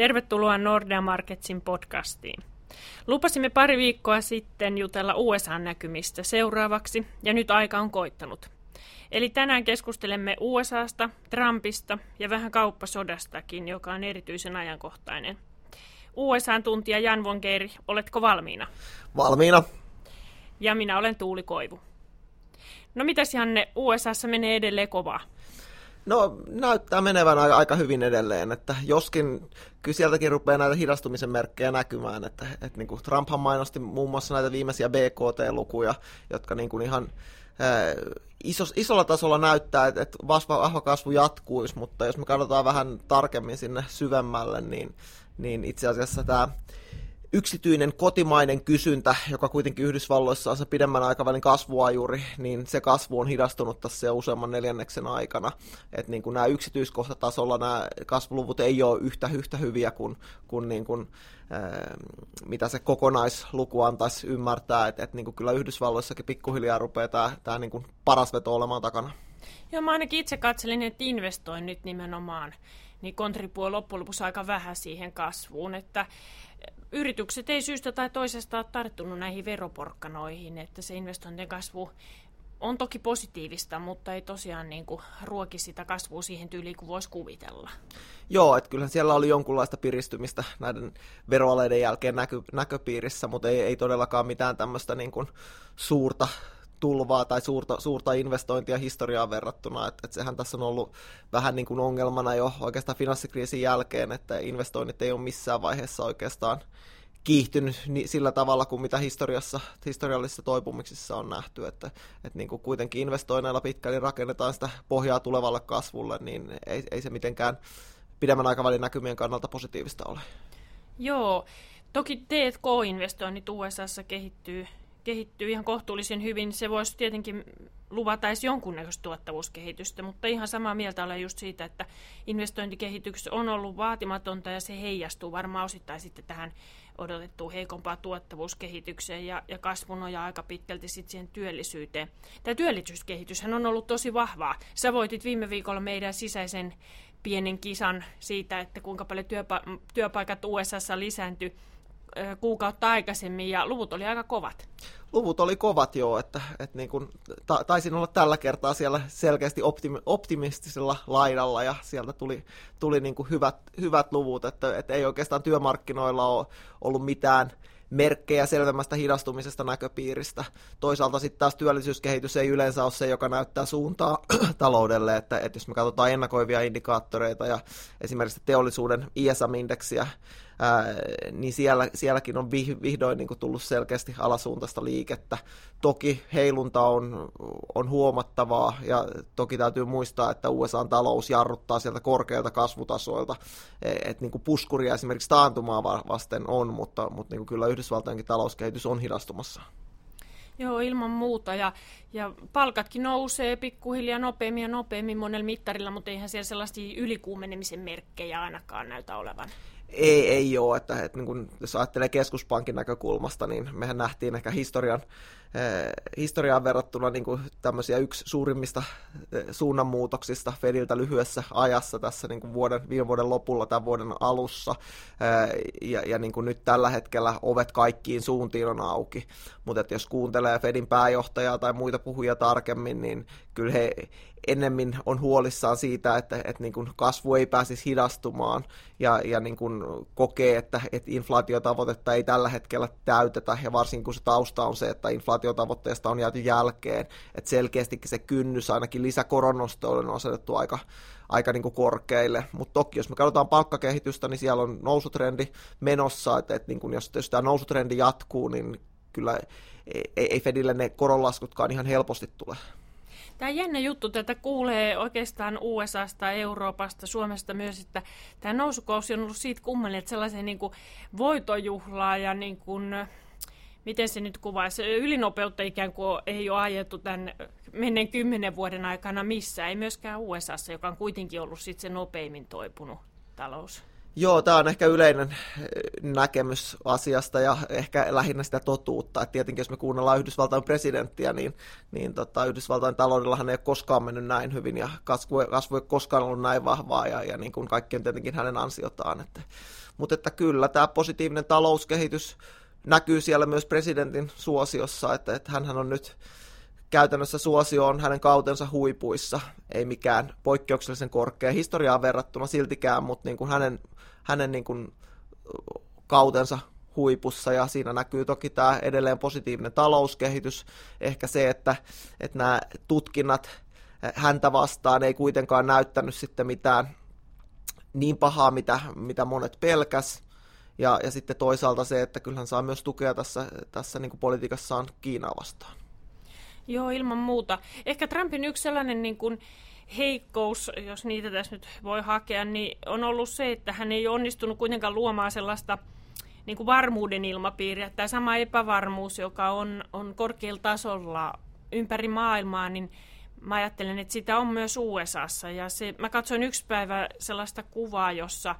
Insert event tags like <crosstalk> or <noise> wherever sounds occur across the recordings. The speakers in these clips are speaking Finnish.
Tervetuloa Nordea Marketsin podcastiin. Lupasimme pari viikkoa sitten jutella USA-näkymistä seuraavaksi, ja nyt aika on koittanut. Eli tänään keskustelemme USAsta, Trumpista ja vähän kauppasodastakin, joka on erityisen ajankohtainen. USA-tuntija Jan von Geeri, oletko valmiina? Valmiina. Ja minä olen Tuuli Koivu. No mitäs Janne, USAssa menee edelleen kovaa? No näyttää menevän aika hyvin edelleen, että joskin kyllä sieltäkin rupeaa näitä hidastumisen merkkejä näkymään, että, että niin kuin Trumphan mainosti muun muassa näitä viimeisiä BKT-lukuja, jotka niin kuin ihan isos, isolla tasolla näyttää, että, että vahva kasvu jatkuisi, mutta jos me katsotaan vähän tarkemmin sinne syvemmälle, niin, niin itse asiassa tämä yksityinen kotimainen kysyntä, joka kuitenkin Yhdysvalloissa on se pidemmän aikavälin kasvuajuri, niin se kasvu on hidastunut tässä jo useamman neljänneksen aikana. Et niin kuin nämä yksityiskohtatasolla nämä kasvuluvut ei ole yhtä, yhtä hyviä kuin, kuin, niin kuin ää, mitä se kokonaisluku antaisi ymmärtää, että et niin kuin kyllä Yhdysvalloissakin pikkuhiljaa rupeaa tämä, tämä niin kuin paras veto olemaan takana. Joo, mä ainakin itse katselin, että investoin nyt nimenomaan, niin kontribuoi loppujen lopuksi aika vähän siihen kasvuun, että yritykset ei syystä tai toisesta ole tarttunut näihin veroporkkanoihin, että se investointien kasvu on toki positiivista, mutta ei tosiaan niin kuin ruoki sitä kasvua siihen tyyliin kuin voisi kuvitella. Joo, että kyllähän siellä oli jonkunlaista piristymistä näiden veroaleiden jälkeen näky, näköpiirissä, mutta ei, ei todellakaan mitään tämmöistä niin kuin suurta tulvaa tai suurta, suurta investointia historiaan verrattuna. että et sehän tässä on ollut vähän niin kuin ongelmana jo oikeastaan finanssikriisin jälkeen, että investoinnit ei ole missään vaiheessa oikeastaan kiihtynyt sillä tavalla kuin mitä historiassa, historiallisissa toipumisissa on nähty, että, että niin kuin kuitenkin investoinneilla pitkälle rakennetaan sitä pohjaa tulevalle kasvulle, niin ei, ei se mitenkään pidemmän aikavälin näkymien kannalta positiivista ole. Joo, toki T&K-investoinnit USAssa kehittyy kehittyy ihan kohtuullisen hyvin. Se voisi tietenkin luvata edes jonkunnäköistä tuottavuuskehitystä, mutta ihan samaa mieltä olen just siitä, että investointikehityksessä on ollut vaatimatonta ja se heijastuu varmaan osittain sitten tähän odotettuun heikompaan tuottavuuskehitykseen ja, ja kasvu nojaa aika pitkälti sitten siihen työllisyyteen. Tämä työllisyyskehityshän on ollut tosi vahvaa. Sä voitit viime viikolla meidän sisäisen pienen kisan siitä, että kuinka paljon työpa- työpaikat USAssa lisääntyi kuukautta aikaisemmin ja luvut oli aika kovat. Luvut oli kovat joo, että, että niin kuin, ta, taisin olla tällä kertaa siellä selkeästi optimi, optimistisella laidalla ja sieltä tuli, tuli niin kuin hyvät, hyvät luvut, että, että ei oikeastaan työmarkkinoilla ole ollut mitään merkkejä selvemmästä hidastumisesta näköpiiristä. Toisaalta sitten taas työllisyyskehitys ei yleensä ole se, joka näyttää suuntaa <clears throat> taloudelle, että, että jos me katsotaan ennakoivia indikaattoreita ja esimerkiksi teollisuuden ISM-indeksiä, ää, niin siellä, sielläkin on vihdoin niin kuin tullut selkeästi alasuuntaista liikettä. Toki heilunta on, on huomattavaa ja toki täytyy muistaa, että USA-talous jarruttaa sieltä korkeilta kasvutasoilta, e, että niin puskuria esimerkiksi taantumaa vasten on, mutta, mutta niin kuin kyllä Yhdysvaltojenkin talouskehitys on hidastumassa. Joo, ilman muuta. Ja, ja palkatkin nousee pikkuhiljaa nopeammin ja nopeammin monella mittarilla, mutta eihän siellä sellaisia ylikuumenemisen merkkejä ainakaan näytä olevan. Ei, ei ole, että, että niin kun, jos ajattelee keskuspankin näkökulmasta, niin mehän nähtiin ehkä historian, historiaan verrattuna niin kuin tämmöisiä yksi suurimmista eh, suunnanmuutoksista Fediltä lyhyessä ajassa tässä niin kuin vuoden, viime vuoden lopulla tämän vuoden alussa, eh, ja, ja niin kuin nyt tällä hetkellä ovet kaikkiin suuntiin on auki, mutta jos kuuntelee Fedin pääjohtajaa tai muita puhuja tarkemmin, niin kyllä he ennemmin on huolissaan siitä, että, että niin kuin kasvu ei pääsisi hidastumaan ja, ja niin kuin kokee, että, että inflaatiotavoitetta ei tällä hetkellä täytetä. Ja varsinkin kun se tausta on se, että inflaatiotavoitteesta on jääty jälkeen, että selkeästikin se kynnys ainakin lisäkoronostoille on asetettu aika, aika niin kuin korkeille. Mutta toki jos me katsotaan palkkakehitystä, niin siellä on nousutrendi menossa, että, että niin kuin jos, jos tämä nousutrendi jatkuu, niin kyllä ei, ei Fedille ne koronlaskutkaan ihan helposti tule. Tämä jännä juttu, tätä kuulee oikeastaan USAsta, Euroopasta, Suomesta myös, että tämä nousukausi on ollut siitä kummallinen, että sellaisen niin voitojuhlaa ja niin kuin, miten se nyt kuvaisi, ylinopeutta ikään kuin ei ole ajettu tämän menneen kymmenen vuoden aikana missään, ei myöskään USAssa, joka on kuitenkin ollut sitten se nopeimmin toipunut talous. Joo, tämä on ehkä yleinen eh, näkemys asiasta ja ehkä lähinnä sitä totuutta. Et tietenkin jos me kuunnellaan Yhdysvaltain presidenttiä, niin, niin tota, Yhdysvaltain taloudellahan ei ole koskaan mennyt näin hyvin ja kasvu, kasvu ei koskaan ollut näin vahvaa ja, ja niin kuin kaikki on tietenkin hänen ansiotaan. Että, mutta että kyllä tämä positiivinen talouskehitys näkyy siellä myös presidentin suosiossa, että, että hän on nyt käytännössä suosio on hänen kautensa huipuissa, ei mikään poikkeuksellisen korkea historiaa verrattuna siltikään, mutta niin kuin hänen, hänen niin kuin kautensa huipussa ja siinä näkyy toki tämä edelleen positiivinen talouskehitys, ehkä se, että, että nämä tutkinnat häntä vastaan ei kuitenkaan näyttänyt sitten mitään niin pahaa, mitä, mitä monet pelkäs. Ja, ja sitten toisaalta se, että kyllähän saa myös tukea tässä, tässä niin kuin politiikassaan Kiinaa vastaan. Joo, ilman muuta. Ehkä Trumpin yksi sellainen niin kuin heikkous, jos niitä tässä nyt voi hakea, niin on ollut se, että hän ei onnistunut kuitenkaan luomaan sellaista niin kuin varmuuden ilmapiiriä. Tämä sama epävarmuus, joka on, on korkealla tasolla ympäri maailmaa, niin mä ajattelen, että sitä on myös USAssa. Ja se, mä katsoin yksi päivä sellaista kuvaa, jossa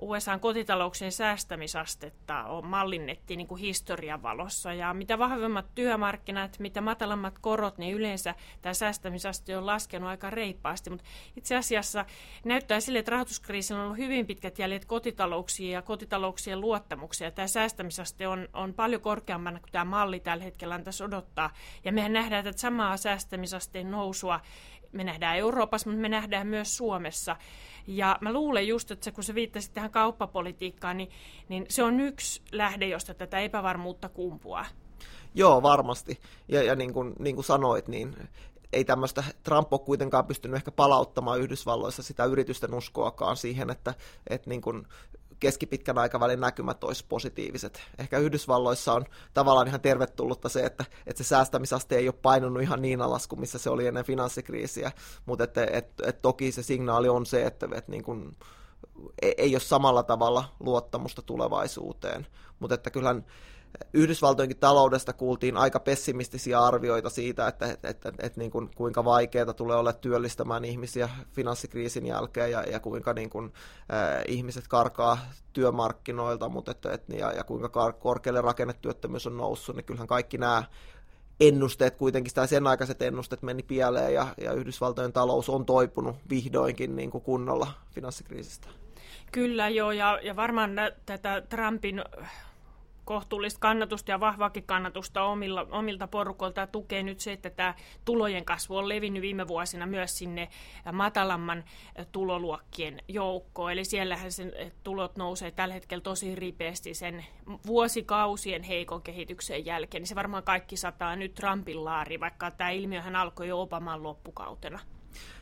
USAn kotitalouksien säästämisastetta on mallinnettiin niin kuin historian valossa. Ja mitä vahvemmat työmarkkinat, mitä matalammat korot, niin yleensä tämä säästämisaste on laskenut aika reippaasti. Mutta itse asiassa näyttää sille, että rahoituskriisillä on ollut hyvin pitkät jäljet kotitalouksiin ja kotitalouksien luottamuksia. Tämä säästämisaste on, on paljon korkeammana kuin tämä malli tällä hetkellä antaisi odottaa. Ja mehän nähdään että samaa säästämisasteen nousua me nähdään Euroopassa, mutta me nähdään myös Suomessa. Ja mä luulen just, että se, kun se viittasit tähän kauppapolitiikkaan, niin, niin se on yksi lähde, josta tätä epävarmuutta kumpuaa. Joo, varmasti. Ja, ja niin, kuin, niin kuin sanoit, niin ei tämmöistä, Trump ole kuitenkaan pystynyt ehkä palauttamaan Yhdysvalloissa sitä yritysten uskoakaan siihen, että, että niin kuin keskipitkän aikavälin näkymät olisi positiiviset. Ehkä Yhdysvalloissa on tavallaan ihan tervetullutta se, että, että se säästämisaste ei ole painunut ihan niin alas kuin missä se oli ennen finanssikriisiä, mutta että, että, että toki se signaali on se, että, että niin kuin, e, ei ole samalla tavalla luottamusta tulevaisuuteen, mutta että kyllähän Yhdysvaltojenkin taloudesta kuultiin aika pessimistisiä arvioita siitä, että, että, että, että niin kuin, kuinka vaikeaa tulee olla työllistämään ihmisiä finanssikriisin jälkeen ja, ja kuinka niin kuin, äh, ihmiset karkaa työmarkkinoilta mutta että, että, ja, ja kuinka kar- korkealle rakennetyöttömyys on noussut, niin kyllähän kaikki nämä ennusteet kuitenkin, tai sen aikaiset ennusteet meni pieleen ja, ja Yhdysvaltojen talous on toipunut vihdoinkin niin kuin kunnolla finanssikriisistä. Kyllä joo, ja, ja varmaan tätä Trumpin kohtuullista kannatusta ja vahvaakin kannatusta omilla, omilta porukolta ja tukee nyt se, että tämä tulojen kasvu on levinnyt viime vuosina myös sinne matalamman tuloluokkien joukkoon. Eli siellähän sen tulot nousee tällä hetkellä tosi ripeästi sen vuosikausien heikon kehityksen jälkeen. Niin se varmaan kaikki sataa nyt Trumpin laari, vaikka tämä ilmiöhän alkoi jo Obaman loppukautena.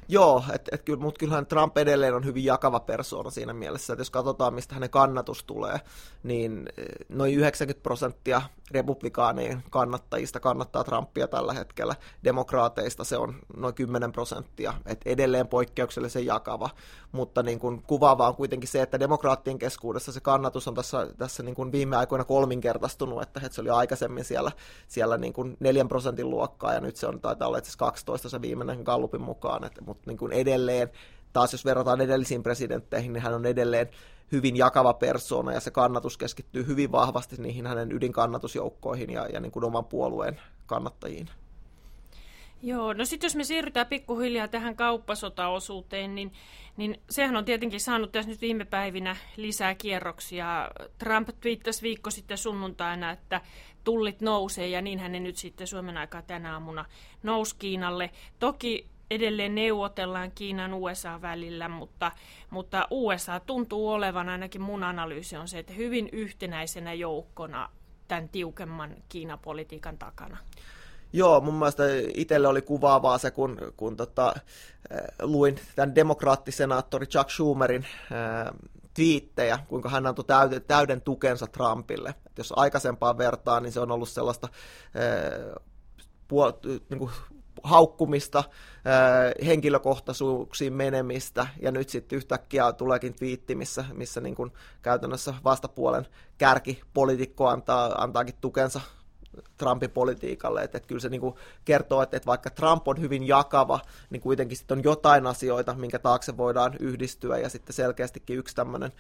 Joo, et, et, mutta kyllähän Trump edelleen on hyvin jakava persoona siinä mielessä, että jos katsotaan, mistä hänen kannatus tulee, niin eh, noin 90 prosenttia republikaanien kannattajista kannattaa Trumpia tällä hetkellä. Demokraateista se on noin 10 prosenttia, että edelleen poikkeuksellisen jakava, mutta niin kuin kuvaavaa on kuitenkin se, että demokraattien keskuudessa se kannatus on tässä, tässä niin kuin viime aikoina kolminkertaistunut, että, se oli aikaisemmin siellä, siellä niin kuin 4 prosentin luokkaa ja nyt se on taitaa olla itse 12 se viimeinen Gallupin mukaan, että mutta niin kuin edelleen, taas jos verrataan edellisiin presidentteihin, niin hän on edelleen hyvin jakava persona ja se kannatus keskittyy hyvin vahvasti niihin hänen ydinkannatusjoukkoihin ja, ja niin kuin oman puolueen kannattajiin. Joo, no sitten jos me siirrytään pikkuhiljaa tähän kauppasotaosuuteen, niin, niin sehän on tietenkin saanut tässä nyt viime päivinä lisää kierroksia. Trump twiittasi viikko sitten sunnuntaina, että tullit nousee ja niin hänen nyt sitten Suomen aikaa tänä aamuna nousi Kiinalle. Toki edelleen neuvotellaan Kiinan USA välillä, mutta, mutta USA tuntuu olevan, ainakin mun analyysi on se, että hyvin yhtenäisenä joukkona tämän tiukemman Kiinapolitiikan takana. Joo, mun mielestä itselle oli kuvaavaa se, kun, kun tota, luin tämän demokraattisenaattori Chuck Schumerin twiittejä, kuinka hän antoi täyden, täyden tukensa Trumpille. Et jos aikaisempaan vertaan, niin se on ollut sellaista äh, puol- niin kuin haukkumista, henkilökohtaisuuksiin menemistä, ja nyt sitten yhtäkkiä tuleekin twiitti, missä, missä niin kuin käytännössä vastapuolen kärkipolitiikko antaa, antaakin tukensa Trumpin politiikalle. Että, että kyllä se niin kuin kertoo, että, että vaikka Trump on hyvin jakava, niin kuitenkin sitten on jotain asioita, minkä taakse voidaan yhdistyä. Ja sitten selkeästikin yksi tämmöinen,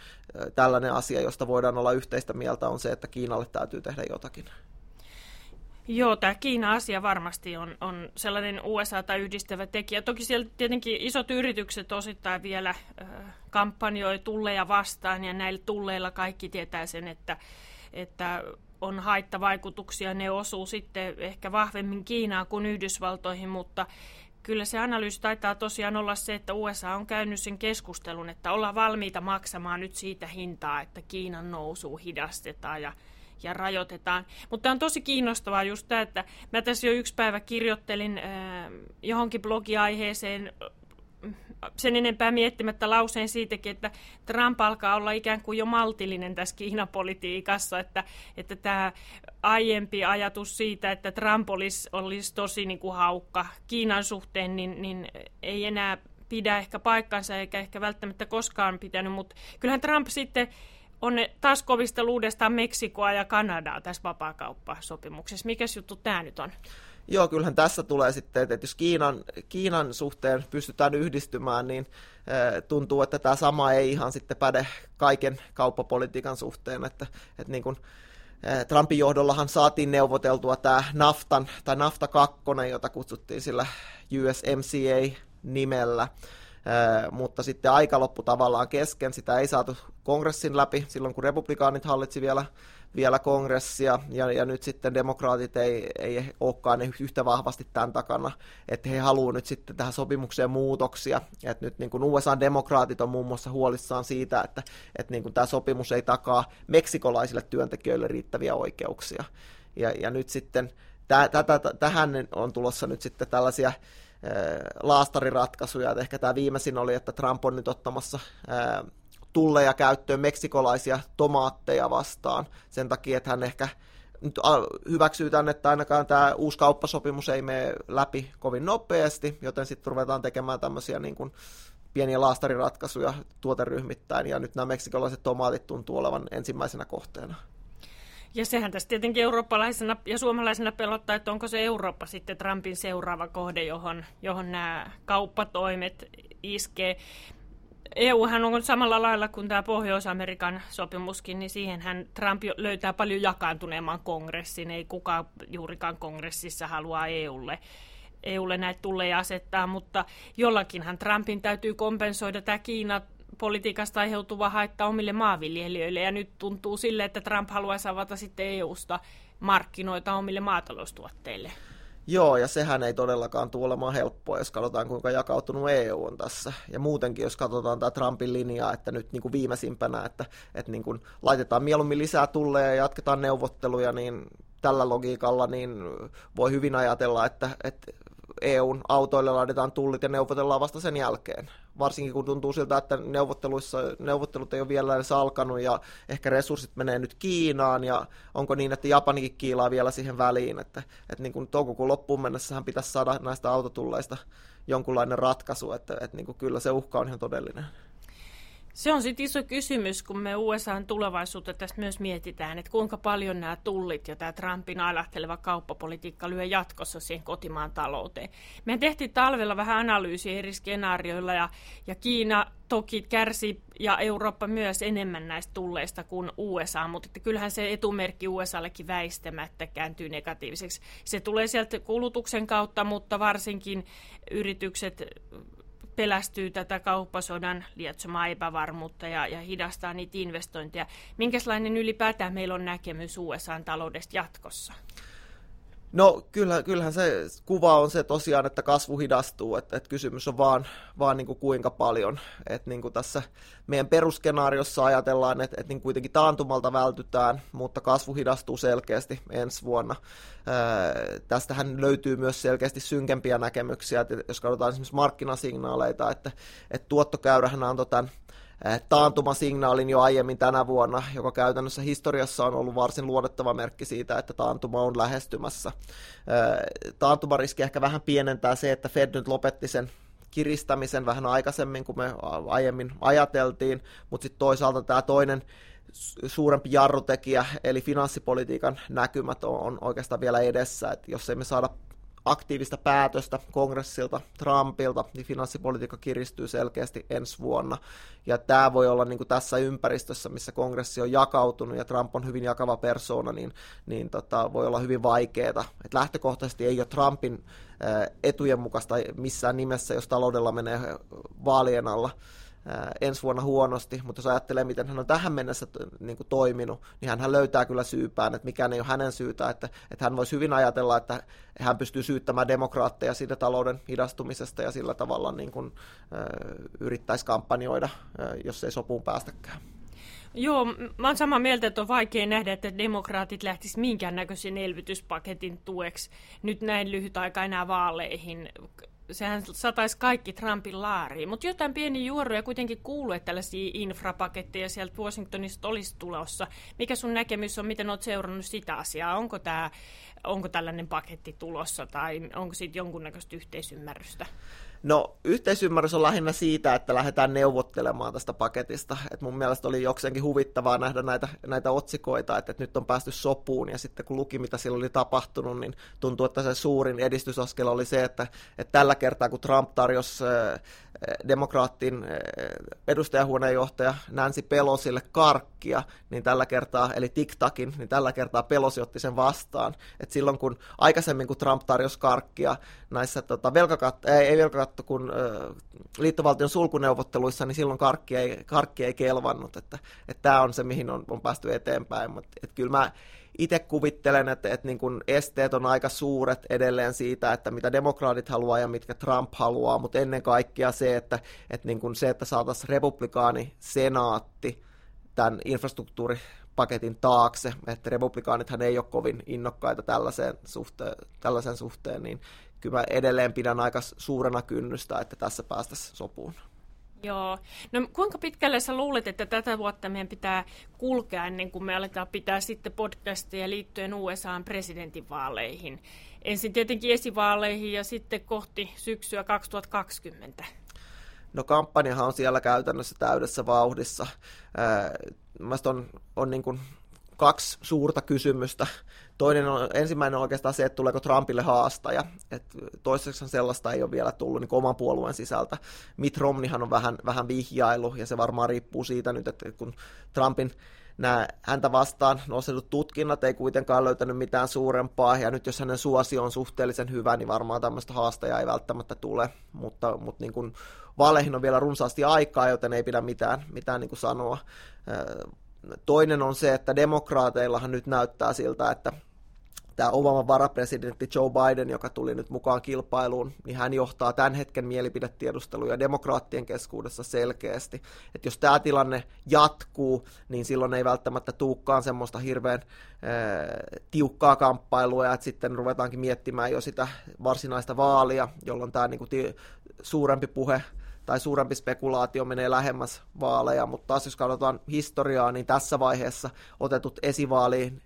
tällainen asia, josta voidaan olla yhteistä mieltä, on se, että Kiinalle täytyy tehdä jotakin. Joo, tämä Kiina-asia varmasti on, on sellainen USA-ta yhdistävä tekijä. Toki siellä tietenkin isot yritykset osittain vielä äh, kampanjoi tulleja vastaan, ja näillä tulleilla kaikki tietää sen, että, että on haittavaikutuksia. Ne osuu sitten ehkä vahvemmin Kiinaan kuin Yhdysvaltoihin, mutta kyllä se analyysi taitaa tosiaan olla se, että USA on käynyt sen keskustelun, että ollaan valmiita maksamaan nyt siitä hintaa, että Kiinan nousu hidastetaan ja ja rajoitetaan. Mutta on tosi kiinnostavaa just tämä, että mä tässä jo yksi päivä kirjoittelin äh, johonkin blogiaiheeseen sen enempää miettimättä lauseen siitäkin, että Trump alkaa olla ikään kuin jo maltillinen tässä Kiinapolitiikassa, että, että tämä aiempi ajatus siitä, että Trump olisi, olisi tosi niin kuin haukka Kiinan suhteen, niin, niin ei enää pidä ehkä paikkansa eikä ehkä välttämättä koskaan pitänyt, mutta kyllähän Trump sitten on taas kovista uudestaan Meksikoa ja Kanadaa tässä vapaakauppasopimuksessa. Mikäs juttu tämä nyt on? Joo, kyllähän tässä tulee sitten, että jos Kiinan, Kiinan suhteen pystytään yhdistymään, niin tuntuu, että tämä sama ei ihan sitten päde kaiken kauppapolitiikan suhteen, että, että niin kuin, Trumpin johdollahan saatiin neuvoteltua tämä NAFTAn, tai NAFTA 2, jota kutsuttiin sillä USMCA-nimellä, mutta sitten aika loppu tavallaan kesken. Sitä ei saatu kongressin läpi silloin, kun republikaanit hallitsi vielä, vielä kongressia, ja, ja nyt sitten demokraatit ei, ei olekaan yhtä vahvasti tämän takana, että he haluavat nyt sitten tähän sopimukseen muutoksia. että nyt niin kuin USA-demokraatit on muun muassa huolissaan siitä, että, että niin kuin tämä sopimus ei takaa meksikolaisille työntekijöille riittäviä oikeuksia. Ja, ja nyt sitten täh, tähän on tulossa nyt sitten tällaisia laastariratkaisuja. Et ehkä tämä viimeisin oli, että Trump on nyt ottamassa tulleja käyttöön meksikolaisia tomaatteja vastaan sen takia, että hän ehkä nyt hyväksyy tänne, että ainakaan tämä uusi kauppasopimus ei mene läpi kovin nopeasti, joten sitten ruvetaan tekemään tämmöisiä niin kuin pieniä laastariratkaisuja tuoteryhmittäin, ja nyt nämä meksikolaiset tomaatit tuntuu olevan ensimmäisenä kohteena. Ja sehän tässä tietenkin eurooppalaisena ja suomalaisena pelottaa, että onko se Eurooppa sitten Trumpin seuraava kohde, johon, johon nämä kauppatoimet iskee. EUhan on samalla lailla kuin tämä Pohjois-Amerikan sopimuskin, niin siihen hän Trump löytää paljon jakaantuneemman kongressin. Ei kukaan juurikaan kongressissa halua EUlle EUlle näitä tulee asettaa, mutta jollakinhan Trumpin täytyy kompensoida tämä Kiina politiikasta aiheutuva haitta omille maanviljelijöille. Ja nyt tuntuu sille, että Trump haluaisi avata sitten EUsta markkinoita omille maataloustuotteille. Joo, ja sehän ei todellakaan tule olemaan helppoa, jos katsotaan kuinka jakautunut EU on tässä. Ja muutenkin, jos katsotaan tämä Trumpin linjaa, että nyt niin kuin viimeisimpänä, että, että niin kuin laitetaan mieluummin lisää tulleja ja jatketaan neuvotteluja, niin tällä logiikalla niin voi hyvin ajatella, että, että EUn autoille laitetaan tullit ja neuvotellaan vasta sen jälkeen. Varsinkin kun tuntuu siltä, että neuvotteluissa, neuvottelut ei ole vielä edes alkanut ja ehkä resurssit menee nyt Kiinaan ja onko niin, että Japanikin kiilaa vielä siihen väliin. Että, että niin kuin toukokuun loppuun mennessähän pitäisi saada näistä autotulleista jonkunlainen ratkaisu, että, että niin kuin kyllä se uhka on ihan todellinen. Se on sitten iso kysymys, kun me USAn tulevaisuutta tästä myös mietitään, että kuinka paljon nämä tullit ja tämä Trumpin ailahteleva kauppapolitiikka lyö jatkossa siihen kotimaan talouteen. Me tehtiin talvella vähän analyysiä eri skenaarioilla ja, ja Kiina toki kärsi ja Eurooppa myös enemmän näistä tulleista kuin USA, mutta että kyllähän se etumerkki USAllekin väistämättä kääntyy negatiiviseksi. Se tulee sieltä kulutuksen kautta, mutta varsinkin yritykset pelästyy tätä kauppasodan lietsomaa epävarmuutta ja, ja hidastaa niitä investointeja. Minkälainen ylipäätään meillä on näkemys USA-taloudesta jatkossa? No kyllä, kyllähän se kuva on se tosiaan, että kasvu hidastuu, että, että kysymys on vaan, vaan niin kuin kuinka paljon. Että niin kuin tässä meidän perusskenaariossa ajatellaan, että, että niin kuitenkin taantumalta vältytään, mutta kasvu hidastuu selkeästi ensi vuonna. Ää, tästähän löytyy myös selkeästi synkempiä näkemyksiä, että jos katsotaan esimerkiksi markkinasignaaleita, että, että tuottokäyrähän antoi tämän taantumasignaalin jo aiemmin tänä vuonna, joka käytännössä historiassa on ollut varsin luodettava merkki siitä, että taantuma on lähestymässä. Eh, taantumariski ehkä vähän pienentää se, että Fed nyt lopetti sen kiristämisen vähän aikaisemmin kuin me aiemmin ajateltiin, mutta sitten toisaalta tämä toinen suurempi jarrutekijä, eli finanssipolitiikan näkymät on oikeastaan vielä edessä, että jos emme saada aktiivista päätöstä kongressilta, Trumpilta, niin finanssipolitiikka kiristyy selkeästi ensi vuonna. Ja tämä voi olla niin kuin tässä ympäristössä, missä kongressi on jakautunut ja Trump on hyvin jakava persona, niin, niin tota, voi olla hyvin vaikeaa. Et lähtökohtaisesti ei ole Trumpin etujen mukaista missään nimessä, jos taloudella menee vaalien alla ensi vuonna huonosti, mutta jos ajattelee, miten hän on tähän mennessä niin kuin toiminut, niin hän löytää kyllä syypään, että mikään ei ole hänen syytä, että, että hän voisi hyvin ajatella, että hän pystyy syyttämään demokraatteja siitä talouden hidastumisesta ja sillä tavalla niin kuin, yrittäisi kampanjoida, jos ei sopuun päästäkään. Joo, mä oon samaa mieltä, että on vaikea nähdä, että demokraatit lähtisivät minkäännäköisen elvytyspaketin tueksi nyt näin lyhyt aika enää vaaleihin sehän sataisi kaikki Trumpin laariin. Mutta jotain pieni juoruja kuitenkin kuuluu, että tällaisia infrapaketteja sieltä Washingtonista olisi tulossa. Mikä sun näkemys on, miten olet seurannut sitä asiaa? Onko, tää, onko tällainen paketti tulossa tai onko siitä jonkunnäköistä yhteisymmärrystä? No yhteisymmärrys on lähinnä siitä, että lähdetään neuvottelemaan tästä paketista. Et mun mielestä oli jokseenkin huvittavaa nähdä näitä, näitä otsikoita, että, että nyt on päästy sopuun ja sitten kun luki mitä siellä oli tapahtunut, niin tuntuu, että se suurin edistysaskel oli se, että, että tällä kertaa kun Trump tarjosi äh, demokraattin äh, edustajahuoneenjohtaja Nancy Pelosille karkkia, niin tällä kertaa, eli TikTakin, niin tällä kertaa Pelosi otti sen vastaan. Et silloin kun aikaisemmin kun Trump tarjosi karkkia näissä tota, velkakat, ei, ei velkakat, katsoi, kun liittovaltion sulkuneuvotteluissa, niin silloin karkki ei, karkki ei kelvannut, että, että tämä on se, mihin on, on päästy eteenpäin, mutta että kyllä mä itse kuvittelen, että, että niin kun esteet on aika suuret edelleen siitä, että mitä demokraatit haluaa ja mitkä Trump haluaa, mutta ennen kaikkea se, että, että niin kun se, että saataisiin republikaani senaatti tämän infrastruktuuripaketin taakse, että republikaanithan ei ole kovin innokkaita tällaisen suhteen, tällaisen suhteen niin kyllä mä edelleen pidän aika suurena kynnystä, että tässä päästäisiin sopuun. Joo. No kuinka pitkälle sä luulet, että tätä vuotta meidän pitää kulkea ennen kuin me aletaan pitää sitten podcastia liittyen USAn presidentinvaaleihin? Ensin tietenkin esivaaleihin ja sitten kohti syksyä 2020. No kampanjahan on siellä käytännössä täydessä vauhdissa. Mielestäni on, on niin kuin kaksi suurta kysymystä. Toinen on, ensimmäinen on oikeastaan se, että tuleeko Trumpille haastaja. Et toiseksi sellaista ei ole vielä tullut niin oman puolueen sisältä. Mitt Romneyhan on vähän, vähän vihjailu, ja se varmaan riippuu siitä nyt, että kun Trumpin nämä häntä vastaan nostetut tutkinnat ei kuitenkaan löytänyt mitään suurempaa, ja nyt jos hänen suosio on suhteellisen hyvä, niin varmaan tämmöistä haastajaa ei välttämättä tule, mutta, mutta niin kuin vaaleihin on vielä runsaasti aikaa, joten ei pidä mitään, mitään niin kuin sanoa Toinen on se, että demokraateillahan nyt näyttää siltä, että tämä Obaman varapresidentti Joe Biden, joka tuli nyt mukaan kilpailuun, niin hän johtaa tämän hetken mielipidetiedusteluja demokraattien keskuudessa selkeästi. Että jos tämä tilanne jatkuu, niin silloin ei välttämättä tuukkaan semmoista hirveän äh, tiukkaa kamppailua, että sitten ruvetaankin miettimään jo sitä varsinaista vaalia, jolloin tämä niinku, ti- suurempi puhe tai suurempi spekulaatio menee lähemmäs vaaleja, mutta taas jos katsotaan historiaa, niin tässä vaiheessa otetut esivaaliin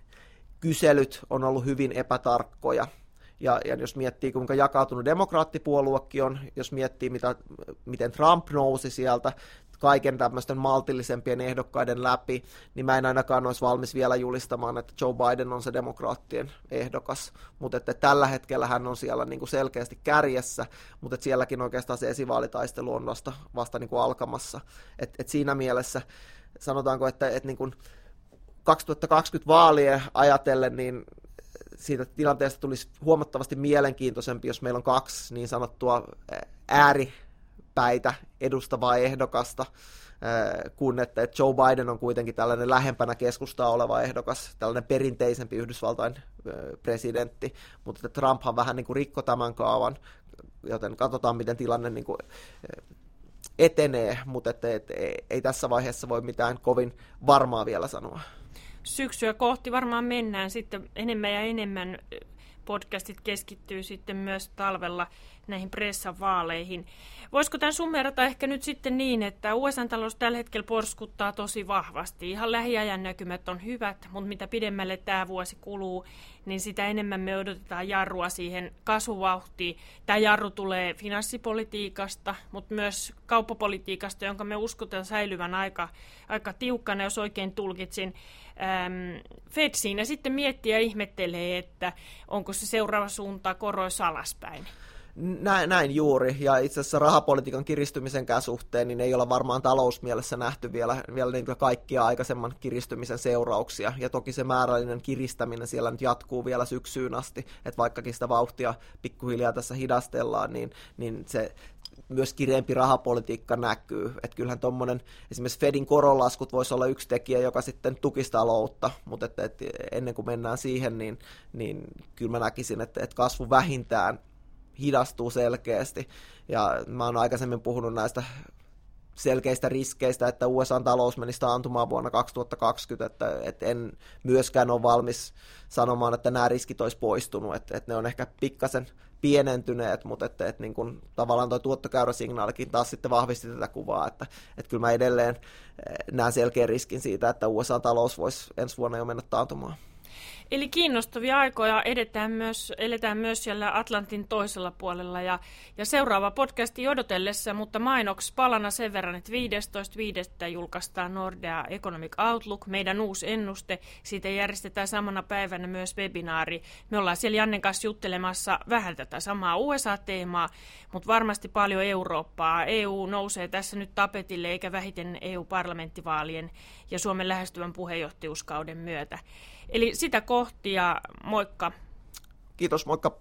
kyselyt on ollut hyvin epätarkkoja. Ja, ja jos miettii, kuinka jakautunut demokraattipuoluekin on, jos miettii, mitä, miten Trump nousi sieltä, kaiken tämmöisten maltillisempien ehdokkaiden läpi, niin mä en ainakaan olisi valmis vielä julistamaan, että Joe Biden on se demokraattien ehdokas, mutta että tällä hetkellä hän on siellä niin kuin selkeästi kärjessä, mutta että sielläkin oikeastaan se esivaalitaistelu on vasta, vasta niin kuin alkamassa. Et, et siinä mielessä sanotaanko, että, että niin kuin 2020 vaalien ajatellen, niin siitä tilanteesta tulisi huomattavasti mielenkiintoisempi, jos meillä on kaksi niin sanottua ääri päitä edustavaa ehdokasta, äh, kun että Joe Biden on kuitenkin tällainen lähempänä keskustaa oleva ehdokas, tällainen perinteisempi Yhdysvaltain äh, presidentti, mutta että Trumphan vähän niin kuin rikko tämän kaavan, joten katsotaan, miten tilanne niin kuin äh, etenee, mutta että, että ei tässä vaiheessa voi mitään kovin varmaa vielä sanoa. Syksyä kohti varmaan mennään sitten enemmän ja enemmän podcastit keskittyy sitten myös talvella näihin pressan vaaleihin. Voisiko tämän summerata ehkä nyt sitten niin, että USA-talous tällä hetkellä porskuttaa tosi vahvasti. Ihan lähiajan näkymät on hyvät, mutta mitä pidemmälle tämä vuosi kuluu, niin sitä enemmän me odotetaan jarrua siihen kasvuvauhtiin. Tämä jarru tulee finanssipolitiikasta, mutta myös kauppapolitiikasta, jonka me uskotaan säilyvän aika, aika tiukkana, jos oikein tulkitsin. Ähm, Fed siinä sitten miettii ja ihmettelee, että onko se seuraava suunta koroissa alaspäin. Näin, näin juuri, ja itse asiassa rahapolitiikan kiristymisenkään suhteen niin ei ole varmaan talousmielessä nähty vielä, vielä niin kaikkia aikaisemman kiristymisen seurauksia, ja toki se määrällinen kiristäminen siellä nyt jatkuu vielä syksyyn asti, että vaikkakin sitä vauhtia pikkuhiljaa tässä hidastellaan, niin, niin se myös kireempi rahapolitiikka näkyy. Että kyllähän tuommoinen esimerkiksi Fedin koronlaskut voisi olla yksi tekijä, joka sitten tukisi taloutta, mutta että, että ennen kuin mennään siihen, niin, niin kyllä mä näkisin, että, että kasvu vähintään hidastuu selkeästi. Ja mä oon aikaisemmin puhunut näistä selkeistä riskeistä, että USA talous menisi taantumaan vuonna 2020, että, että en myöskään ole valmis sanomaan, että nämä riskit olisi poistunut, että, että ne on ehkä pikkasen pienentyneet, mutta että, että niin kuin, tavallaan tuo tuottokäyräsignaalikin taas sitten vahvisti tätä kuvaa, että, että kyllä mä edelleen eh, näen selkeän riskin siitä, että USA-talous voisi ensi vuonna jo mennä taantumaan. Eli kiinnostavia aikoja edetään myös, eletään myös siellä Atlantin toisella puolella ja, ja seuraava podcasti odotellessa, mutta mainoksi palana sen verran, että 15.5. julkaistaan Nordea Economic Outlook, meidän uusi ennuste. Siitä järjestetään samana päivänä myös webinaari. Me ollaan siellä Jannen kanssa juttelemassa vähän tätä samaa USA-teemaa, mutta varmasti paljon Eurooppaa. EU nousee tässä nyt tapetille eikä vähiten EU-parlamenttivaalien ja Suomen lähestyvän puheenjohtajuuskauden myötä. Eli sitä kohti ja moikka. Kiitos, moikka.